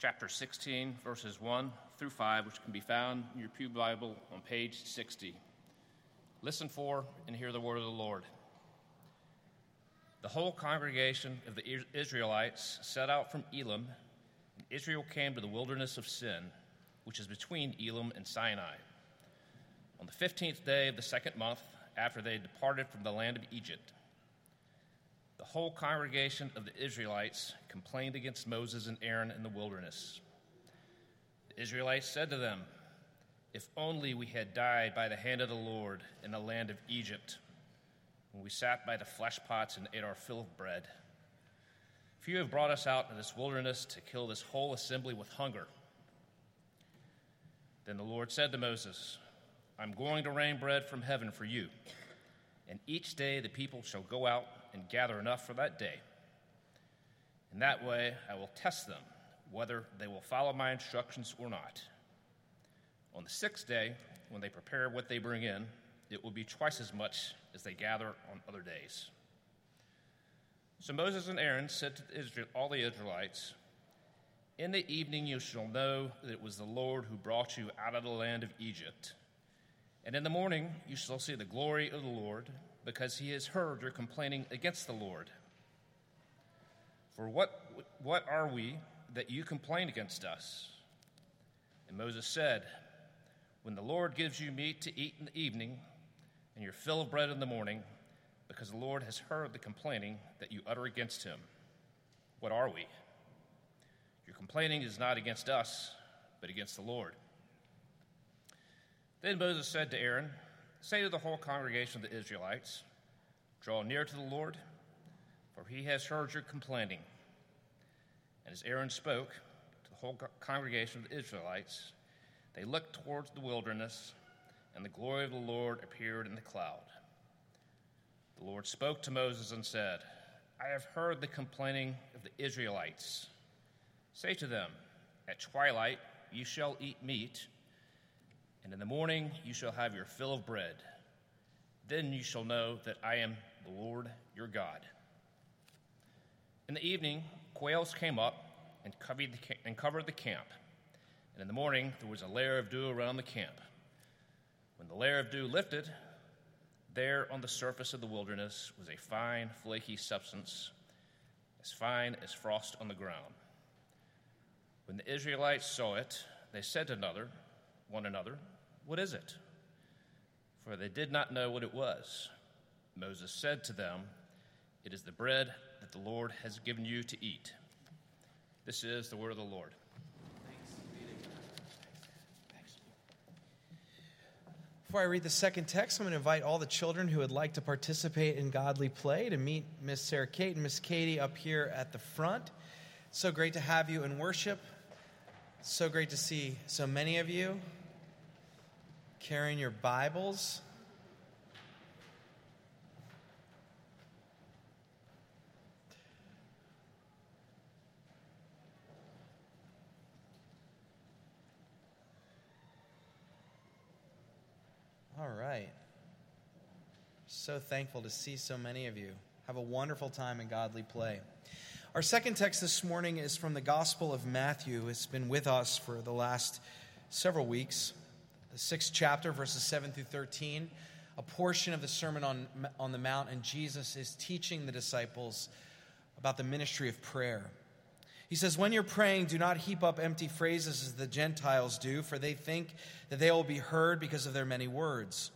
chapter 16, verses 1 through 5, which can be found in your Pew Bible on page 60. Listen for and hear the word of the Lord. The whole congregation of the Israelites set out from Elim, and Israel came to the wilderness of Sin, which is between Elim and Sinai. On the 15th day of the second month, after they departed from the land of Egypt, the whole congregation of the Israelites complained against Moses and Aaron in the wilderness. The Israelites said to them, If only we had died by the hand of the Lord in the land of Egypt, when we sat by the flesh pots and ate our fill of bread. For you have brought us out into this wilderness to kill this whole assembly with hunger. Then the Lord said to Moses, I'm going to rain bread from heaven for you, and each day the people shall go out and gather enough for that day. In that way, I will test them whether they will follow my instructions or not. On the sixth day, when they prepare what they bring in, it will be twice as much as they gather on other days. So Moses and Aaron said to Israel, all the Israelites, In the evening you shall know that it was the Lord who brought you out of the land of Egypt. And in the morning you shall see the glory of the Lord because he has heard your complaining against the Lord. For what, what are we that you complain against us? And Moses said, When the Lord gives you meat to eat in the evening, and your fill of bread in the morning, because the Lord has heard the complaining that you utter against him. What are we? Your complaining is not against us, but against the Lord. Then Moses said to Aaron, Say to the whole congregation of the Israelites, Draw near to the Lord, for he has heard your complaining. And as Aaron spoke to the whole congregation of the Israelites, they looked towards the wilderness, and the glory of the Lord appeared in the cloud. The Lord spoke to Moses and said, I have heard the complaining of the Israelites. Say to them, At twilight you shall eat meat and in the morning you shall have your fill of bread. Then you shall know that I am the Lord your God. In the evening, quails came up and covered, the, and covered the camp. And in the morning, there was a layer of dew around the camp. When the layer of dew lifted, there on the surface of the wilderness was a fine, flaky substance, as fine as frost on the ground. When the Israelites saw it, they said to another, one another, What is it? For they did not know what it was. Moses said to them, It is the bread that the Lord has given you to eat. This is the word of the Lord. Before I read the second text, I'm going to invite all the children who would like to participate in Godly Play to meet Miss Sarah Kate and Miss Katie up here at the front. So great to have you in worship. So great to see so many of you carrying your Bibles. All right. So thankful to see so many of you. Have a wonderful time in godly play. Our second text this morning is from the Gospel of Matthew. It's been with us for the last several weeks the sixth chapter, verses 7 through 13, a portion of the Sermon on, on the Mount, and Jesus is teaching the disciples about the ministry of prayer. He says, When you're praying, do not heap up empty phrases as the Gentiles do, for they think that they will be heard because of their many words.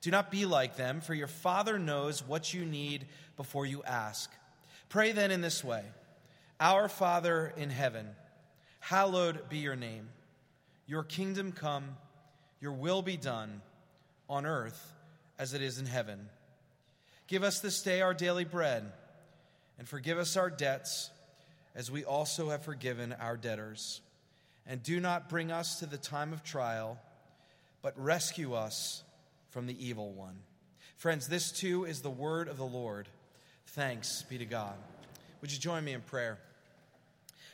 Do not be like them, for your Father knows what you need before you ask. Pray then in this way Our Father in heaven, hallowed be your name. Your kingdom come your will be done on earth as it is in heaven. Give us this day our daily bread, and forgive us our debts as we also have forgiven our debtors. and do not bring us to the time of trial, but rescue us from the evil one. Friends, this too is the word of the Lord. Thanks be to God. Would you join me in prayer?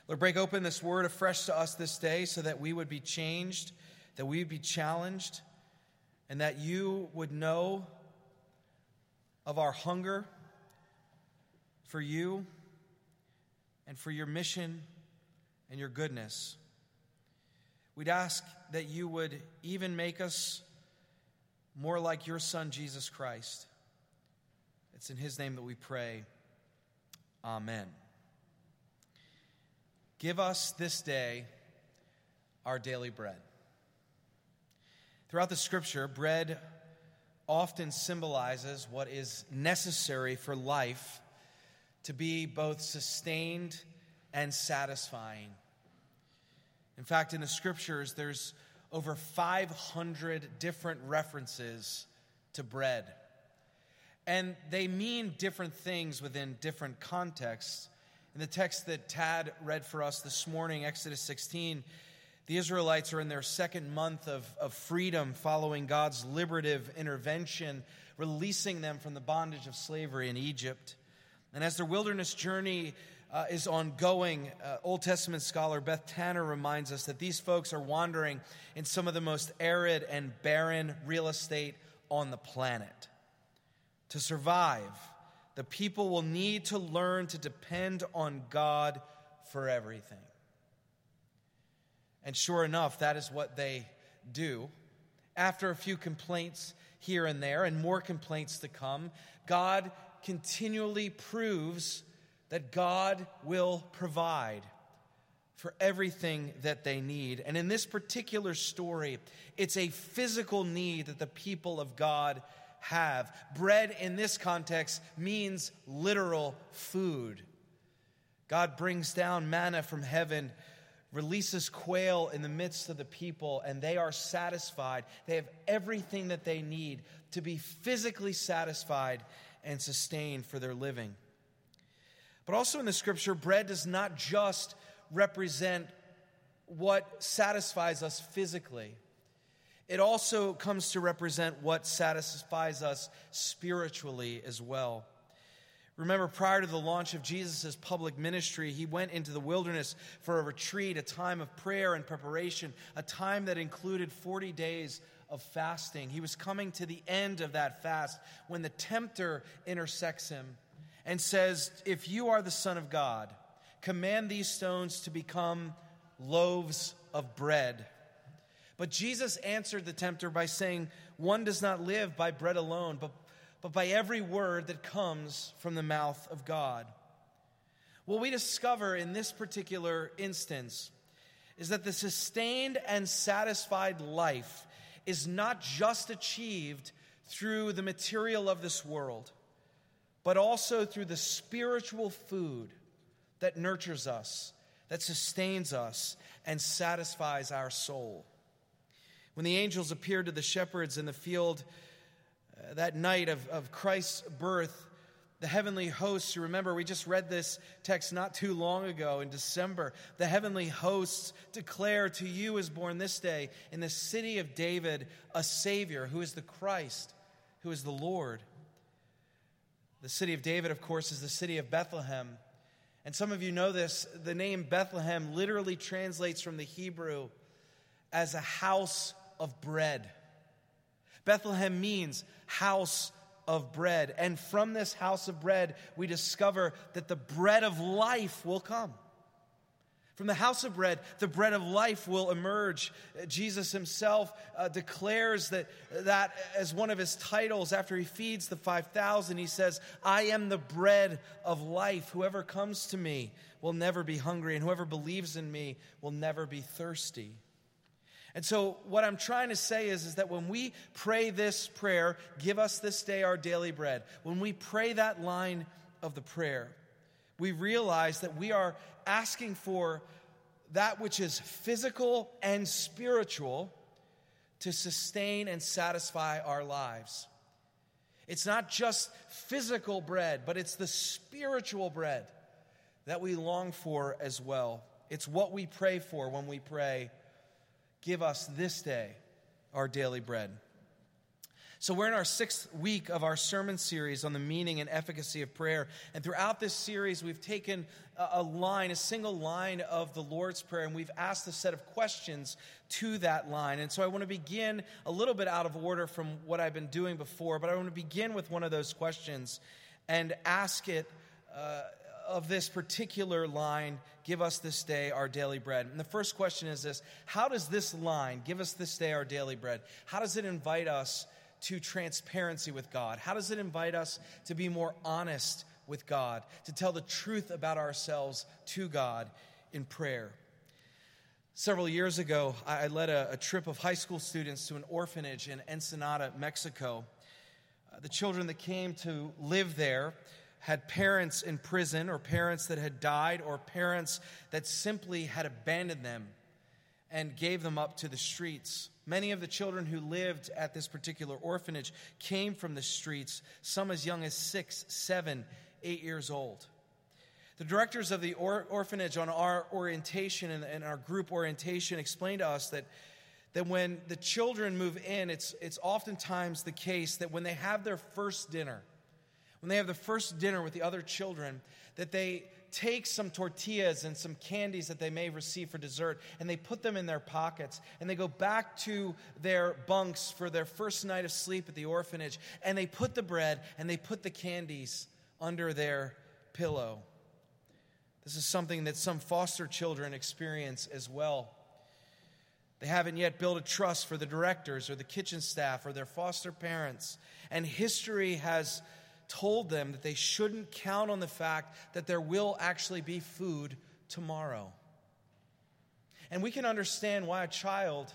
Lord, break open this word afresh to us this day so that we would be changed, that we would be challenged, and that you would know of our hunger for you and for your mission and your goodness. We'd ask that you would even make us more like your Son, Jesus Christ. It's in His name that we pray. Amen. Give us this day our daily bread. Throughout the scripture, bread often symbolizes what is necessary for life to be both sustained and satisfying. In fact, in the scriptures, there's over 500 different references to bread. And they mean different things within different contexts. In the text that Tad read for us this morning, Exodus 16, the Israelites are in their second month of, of freedom following God's liberative intervention, releasing them from the bondage of slavery in Egypt. And as their wilderness journey uh, is ongoing, uh, Old Testament scholar Beth Tanner reminds us that these folks are wandering in some of the most arid and barren real estate on the planet. To survive, the people will need to learn to depend on God for everything. And sure enough, that is what they do. After a few complaints here and there, and more complaints to come, God continually proves that God will provide for everything that they need. And in this particular story, it's a physical need that the people of God have. Bread in this context means literal food. God brings down manna from heaven, releases quail in the midst of the people, and they are satisfied. They have everything that they need to be physically satisfied and sustained for their living. But also in the scripture, bread does not just represent what satisfies us physically, it also comes to represent what satisfies us spiritually as well. Remember, prior to the launch of Jesus' public ministry, he went into the wilderness for a retreat, a time of prayer and preparation, a time that included 40 days of fasting. He was coming to the end of that fast when the tempter intersects him and says, If you are the Son of God, command these stones to become loaves of bread. But Jesus answered the tempter by saying, One does not live by bread alone, but, but by every word that comes from the mouth of God. What we discover in this particular instance is that the sustained and satisfied life is not just achieved through the material of this world but also through the spiritual food that nurtures us, that sustains us, and satisfies our soul. When the angels appeared to the shepherds in the field uh, that night of, of Christ's birth, the heavenly hosts, you remember, we just read this text not too long ago in December. The heavenly hosts declare to you is born this day in the city of David a Savior who is the Christ, who is the Lord. The city of David, of course, is the city of Bethlehem. And some of you know this. The name Bethlehem literally translates from the Hebrew as a house of bread. Bethlehem means house of bread. And from this house of bread, we discover that the bread of life will come. From the house of bread, the bread of life will emerge. Jesus himself uh, declares that, that as one of his titles after he feeds the 5,000. He says, I am the bread of life. Whoever comes to me will never be hungry, and whoever believes in me will never be thirsty. And so, what I'm trying to say is, is that when we pray this prayer, give us this day our daily bread, when we pray that line of the prayer, we realize that we are asking for that which is physical and spiritual to sustain and satisfy our lives. It's not just physical bread, but it's the spiritual bread that we long for as well. It's what we pray for when we pray, Give us this day our daily bread. So, we're in our sixth week of our sermon series on the meaning and efficacy of prayer. And throughout this series, we've taken a line, a single line of the Lord's Prayer, and we've asked a set of questions to that line. And so, I want to begin a little bit out of order from what I've been doing before, but I want to begin with one of those questions and ask it. Uh, of this particular line, give us this day our daily bread. And the first question is this How does this line, give us this day our daily bread, how does it invite us to transparency with God? How does it invite us to be more honest with God, to tell the truth about ourselves to God in prayer? Several years ago, I led a, a trip of high school students to an orphanage in Ensenada, Mexico. Uh, the children that came to live there had parents in prison, or parents that had died, or parents that simply had abandoned them and gave them up to the streets. Many of the children who lived at this particular orphanage came from the streets, some as young as six, seven, eight years old. The directors of the or- orphanage on our orientation and, and our group orientation explained to us that, that when the children move in, it's, it's oftentimes the case that when they have their first dinner, when they have the first dinner with the other children, that they take some tortillas and some candies that they may receive for dessert and they put them in their pockets and they go back to their bunks for their first night of sleep at the orphanage and they put the bread and they put the candies under their pillow. This is something that some foster children experience as well. They haven't yet built a trust for the directors or the kitchen staff or their foster parents. And history has told them that they shouldn't count on the fact that there will actually be food tomorrow. And we can understand why a child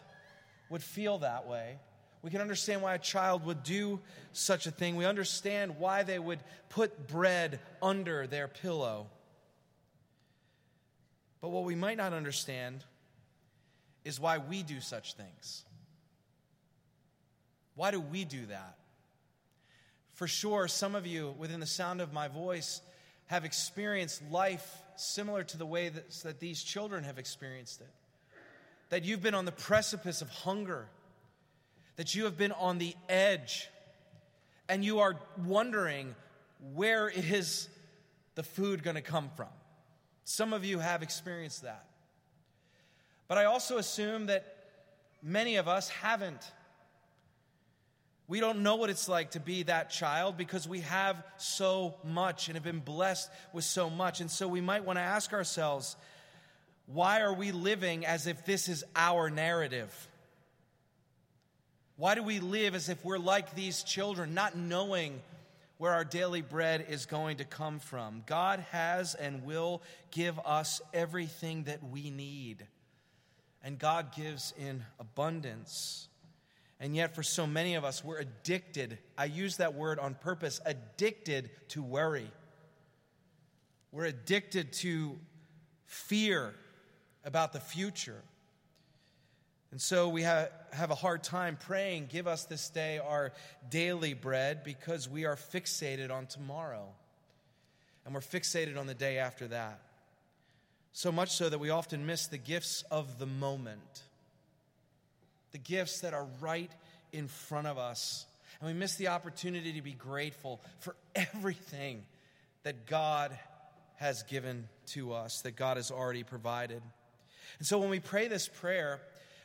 would feel that way. We can understand why a child would do such a thing. We understand why they would put bread under their pillow. But what we might not understand is why we do such things. Why do we do that? For sure, some of you, within the sound of my voice, have experienced life similar to the way that, that these children have experienced it. That you've been on the precipice of hunger, that you have been on the edge, and you are wondering where is the food going to come from. Some of you have experienced that. But I also assume that many of us haven't. We don't know what it's like to be that child because we have so much and have been blessed with so much. And so we might want to ask ourselves why are we living as if this is our narrative? Why do we live as if we're like these children, not knowing where our daily bread is going to come from? God has and will give us everything that we need, and God gives in abundance. And yet, for so many of us, we're addicted. I use that word on purpose addicted to worry. We're addicted to fear about the future. And so we have, have a hard time praying, give us this day our daily bread, because we are fixated on tomorrow. And we're fixated on the day after that. So much so that we often miss the gifts of the moment the gifts that are right in front of us. And we miss the opportunity to be grateful for everything that God has given to us, that God has already provided. And so when we pray this prayer,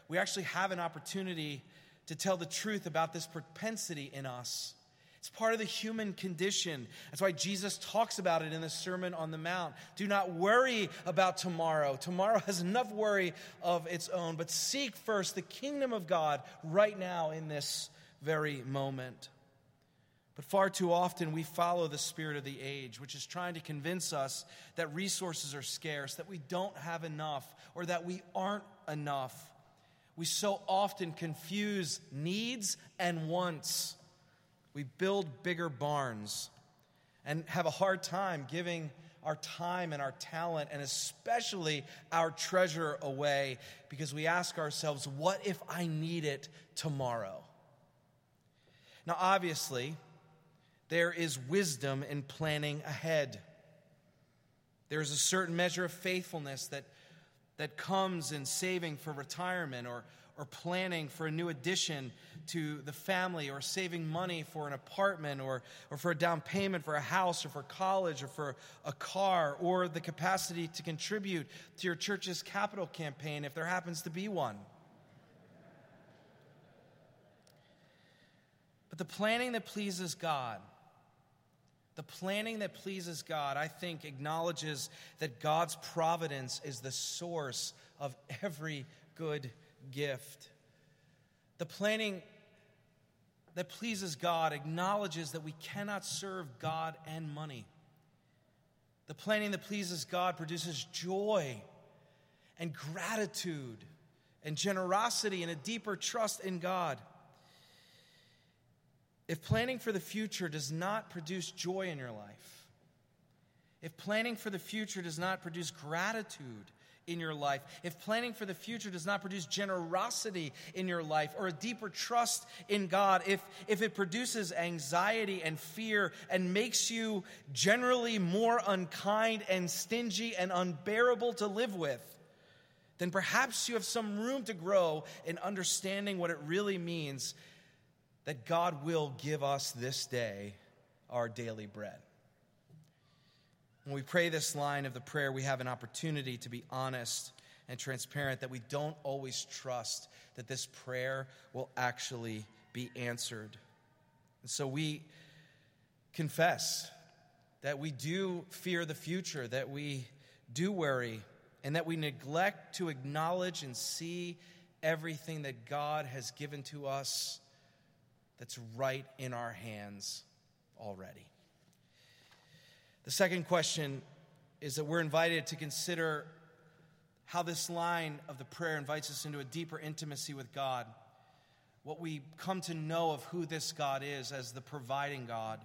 we actually have an opportunity to tell the truth about this propensity in us it's part of the human condition. That's why Jesus talks about it in the Sermon on the Mount. Do not worry about tomorrow. Tomorrow has enough worry of its own, but seek first the kingdom of God right now in this very moment. But far too often we follow the spirit of the age, which is trying to convince us that resources are scarce, that we don't have enough, or that we aren't enough. We so often confuse needs and wants. We build bigger barns and have a hard time giving our time and our talent and especially our treasure away because we ask ourselves, what if I need it tomorrow? Now, obviously, there is wisdom in planning ahead. There is a certain measure of faithfulness that that comes in saving for retirement or, or planning for a new addition to the family or saving money for an apartment or, or for a down payment for a house or for college or for a car or the capacity to contribute to your church's capital campaign if there happens to be one. But the planning that pleases God, the planning that pleases God, I think, acknowledges that God's providence is the source of every good gift. The planning that pleases God acknowledges that we cannot serve God and money. The planning that pleases God produces joy and gratitude and generosity and a deeper trust in God. If planning for the future does not produce joy in your life, if planning for the future does not produce gratitude in your life, if planning for the future does not produce generosity in your life or a deeper trust in God, if, if it produces anxiety and fear and makes you generally more unkind and stingy and unbearable to live with, then perhaps you have some room to grow in understanding what it really means that God will give us this day our daily bread. When we pray this line of the prayer, we have an opportunity to be honest and transparent that we don't always trust that this prayer will actually be answered. And so we confess that we do fear the future, that we do worry, and that we neglect to acknowledge and see everything that God has given to us that's right in our hands already. The second question is that we're invited to consider how this line of the prayer invites us into a deeper intimacy with God, what we come to know of who this God is as the providing God.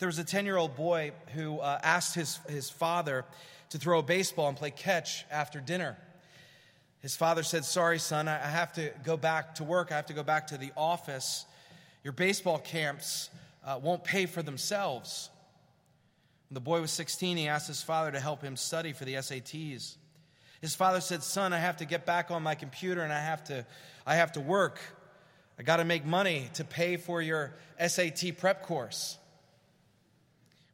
There was a 10 year old boy who uh, asked his, his father to throw a baseball and play catch after dinner. His father said, Sorry, son, I have to go back to work. I have to go back to the office. Your baseball camps uh, won't pay for themselves. When the boy was 16, he asked his father to help him study for the SATs. His father said, Son, I have to get back on my computer and I have to, I have to work. I got to make money to pay for your SAT prep course.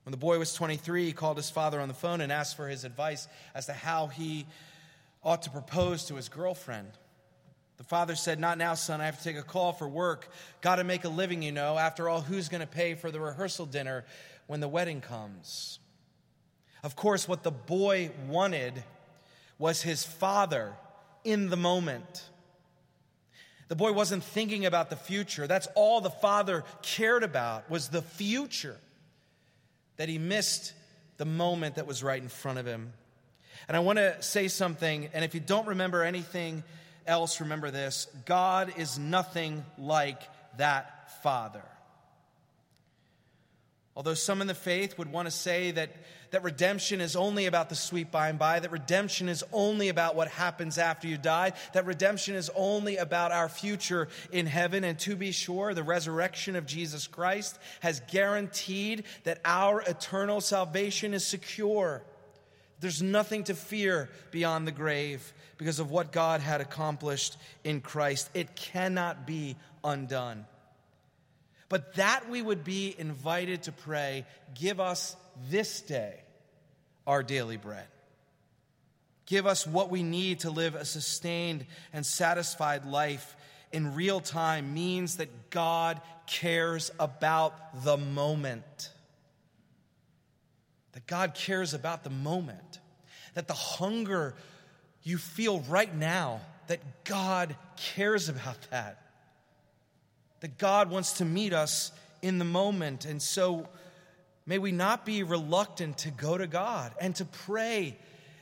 When the boy was 23, he called his father on the phone and asked for his advice as to how he ought to propose to his girlfriend. The father said, Not now, son. I have to take a call for work. Got to make a living, you know. After all, who's going to pay for the rehearsal dinner when the wedding comes. Of course, what the boy wanted was his father in the moment. The boy wasn't thinking about the future. That's all the father cared about was the future. That he missed the moment that was right in front of him. And I want to say something, and if you don't remember anything else, remember this God is nothing like that father. Although some in the faith would want to say that, that redemption is only about the sweet by and by, that redemption is only about what happens after you die, that redemption is only about our future in heaven. And to be sure, the resurrection of Jesus Christ has guaranteed that our eternal salvation is secure. There's nothing to fear beyond the grave because of what God had accomplished in Christ. It cannot be undone but that we would be invited to pray, Give us this day our daily bread. Give us what we need to live a sustained and satisfied life in real time means that God cares about the moment. That God cares about the moment. That the hunger you feel right now, that God cares about that that God wants to meet us in the moment. And so may we not be reluctant to go to God and to pray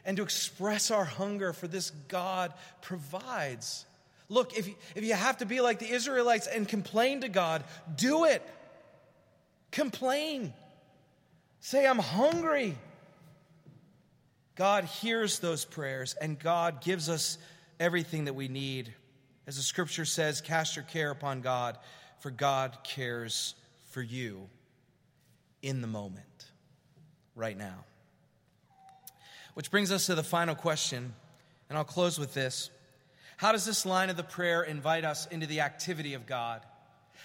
and to express our hunger for this God provides. Look, if if you have to be like the Israelites and complain to God, do it. Complain. Say, I'm hungry. God hears those prayers and God gives us everything that we need. As the scripture says, cast your care upon God, for God cares for you in the moment, right now. Which brings us to the final question And I'll close with this. How does this line of the prayer invite us into the activity of God?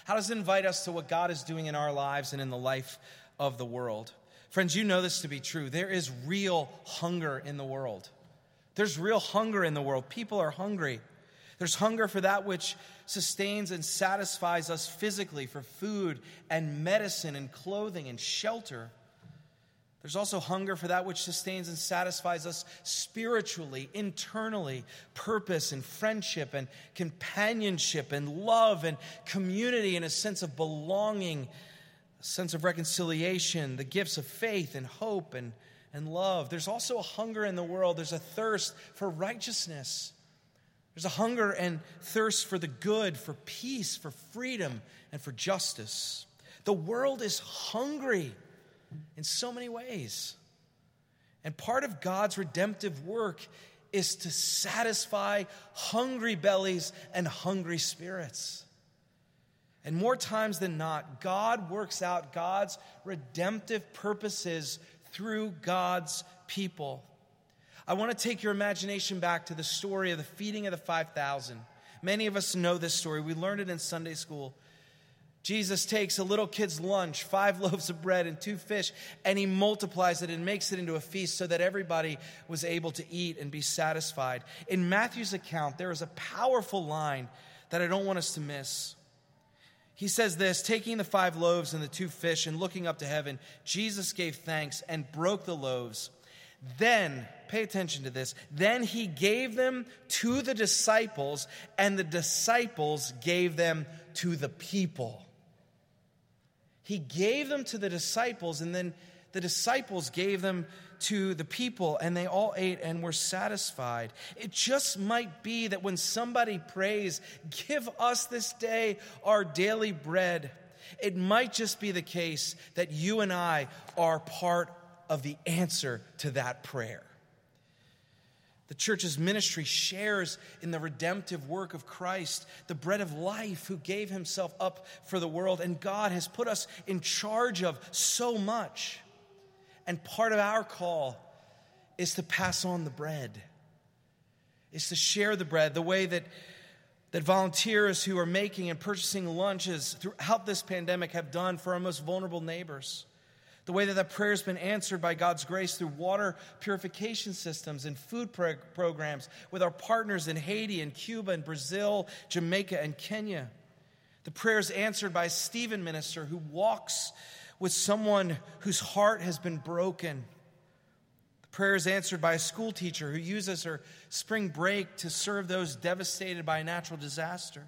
How does it invite us to what God is doing in our lives and in the life of the world? Friends, you know this to be true. There is real hunger in the world. There's real hunger in the world. People are hungry. There's hunger for that which sustains and satisfies us physically, for food and medicine and clothing and shelter. There's also hunger for that which sustains and satisfies us spiritually, internally, purpose and friendship and companionship and love and community and a sense of belonging, sense of reconciliation, the gifts of faith and hope and, and love. There's also a hunger in the world, there's a thirst for righteousness. There's a hunger and thirst for the good, for peace, for freedom, and for justice. The world is hungry in so many ways. And part of God's redemptive work is to satisfy hungry bellies and hungry spirits. And more times than not, God works out God's redemptive purposes through God's people. I want to take your imagination back to the story of the feeding of the 5,000. Many of us know this story. We learned it in Sunday school. Jesus takes a little kid's lunch, five loaves of bread and two fish, and he multiplies it and makes it into a feast so that everybody was able to eat and be satisfied. In Matthew's account, there is a powerful line that I don't want us to miss. He says this taking the five loaves and the two fish and looking up to heaven, Jesus gave thanks and broke the loaves. Then, pay attention to this, then he gave them to the disciples, and the disciples gave them to the people. He gave them to the disciples, and then the disciples gave them to the people, and they all ate and were satisfied. It just might be that when somebody prays, Give us this day our daily bread, it might just be the case that you and I are part of the answer to that prayer. The church's ministry shares in the redemptive work of Christ, the bread of life who gave himself up for the world. And God has put us in charge of so much. And part of our call is to pass on the bread, is to share the bread the way that, that volunteers who are making and purchasing lunches throughout this pandemic have done for our most vulnerable neighbors. The way that that prayer has been answered by God's grace through water purification systems and food pro- programs with our partners in Haiti and Cuba and Brazil, Jamaica and Kenya. The prayer is answered by a Stephen minister who walks with someone whose heart has been broken. The prayer is answered by a school teacher who uses her spring break to serve those devastated by a natural disaster.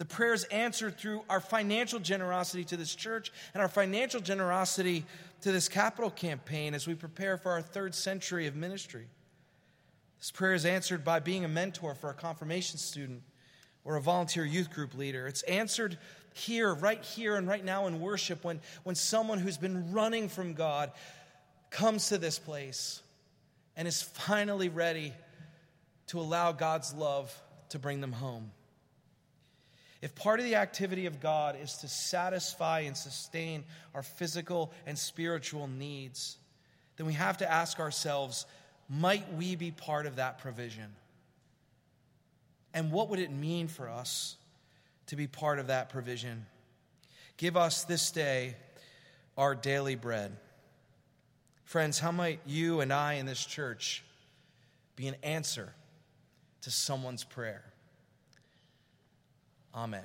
The prayers answered through our financial generosity to this church and our financial generosity to this capital campaign as we prepare for our third century of ministry. This prayer is answered by being a mentor for a confirmation student or a volunteer youth group leader. It's answered here, right here, and right now in worship when, when someone who's been running from God comes to this place and is finally ready to allow God's love to bring them home. If part of the activity of God is to satisfy and sustain our physical and spiritual needs, then we have to ask ourselves might we be part of that provision? And what would it mean for us to be part of that provision? Give us this day our daily bread. Friends, how might you and I in this church be an answer to someone's prayer? Amen.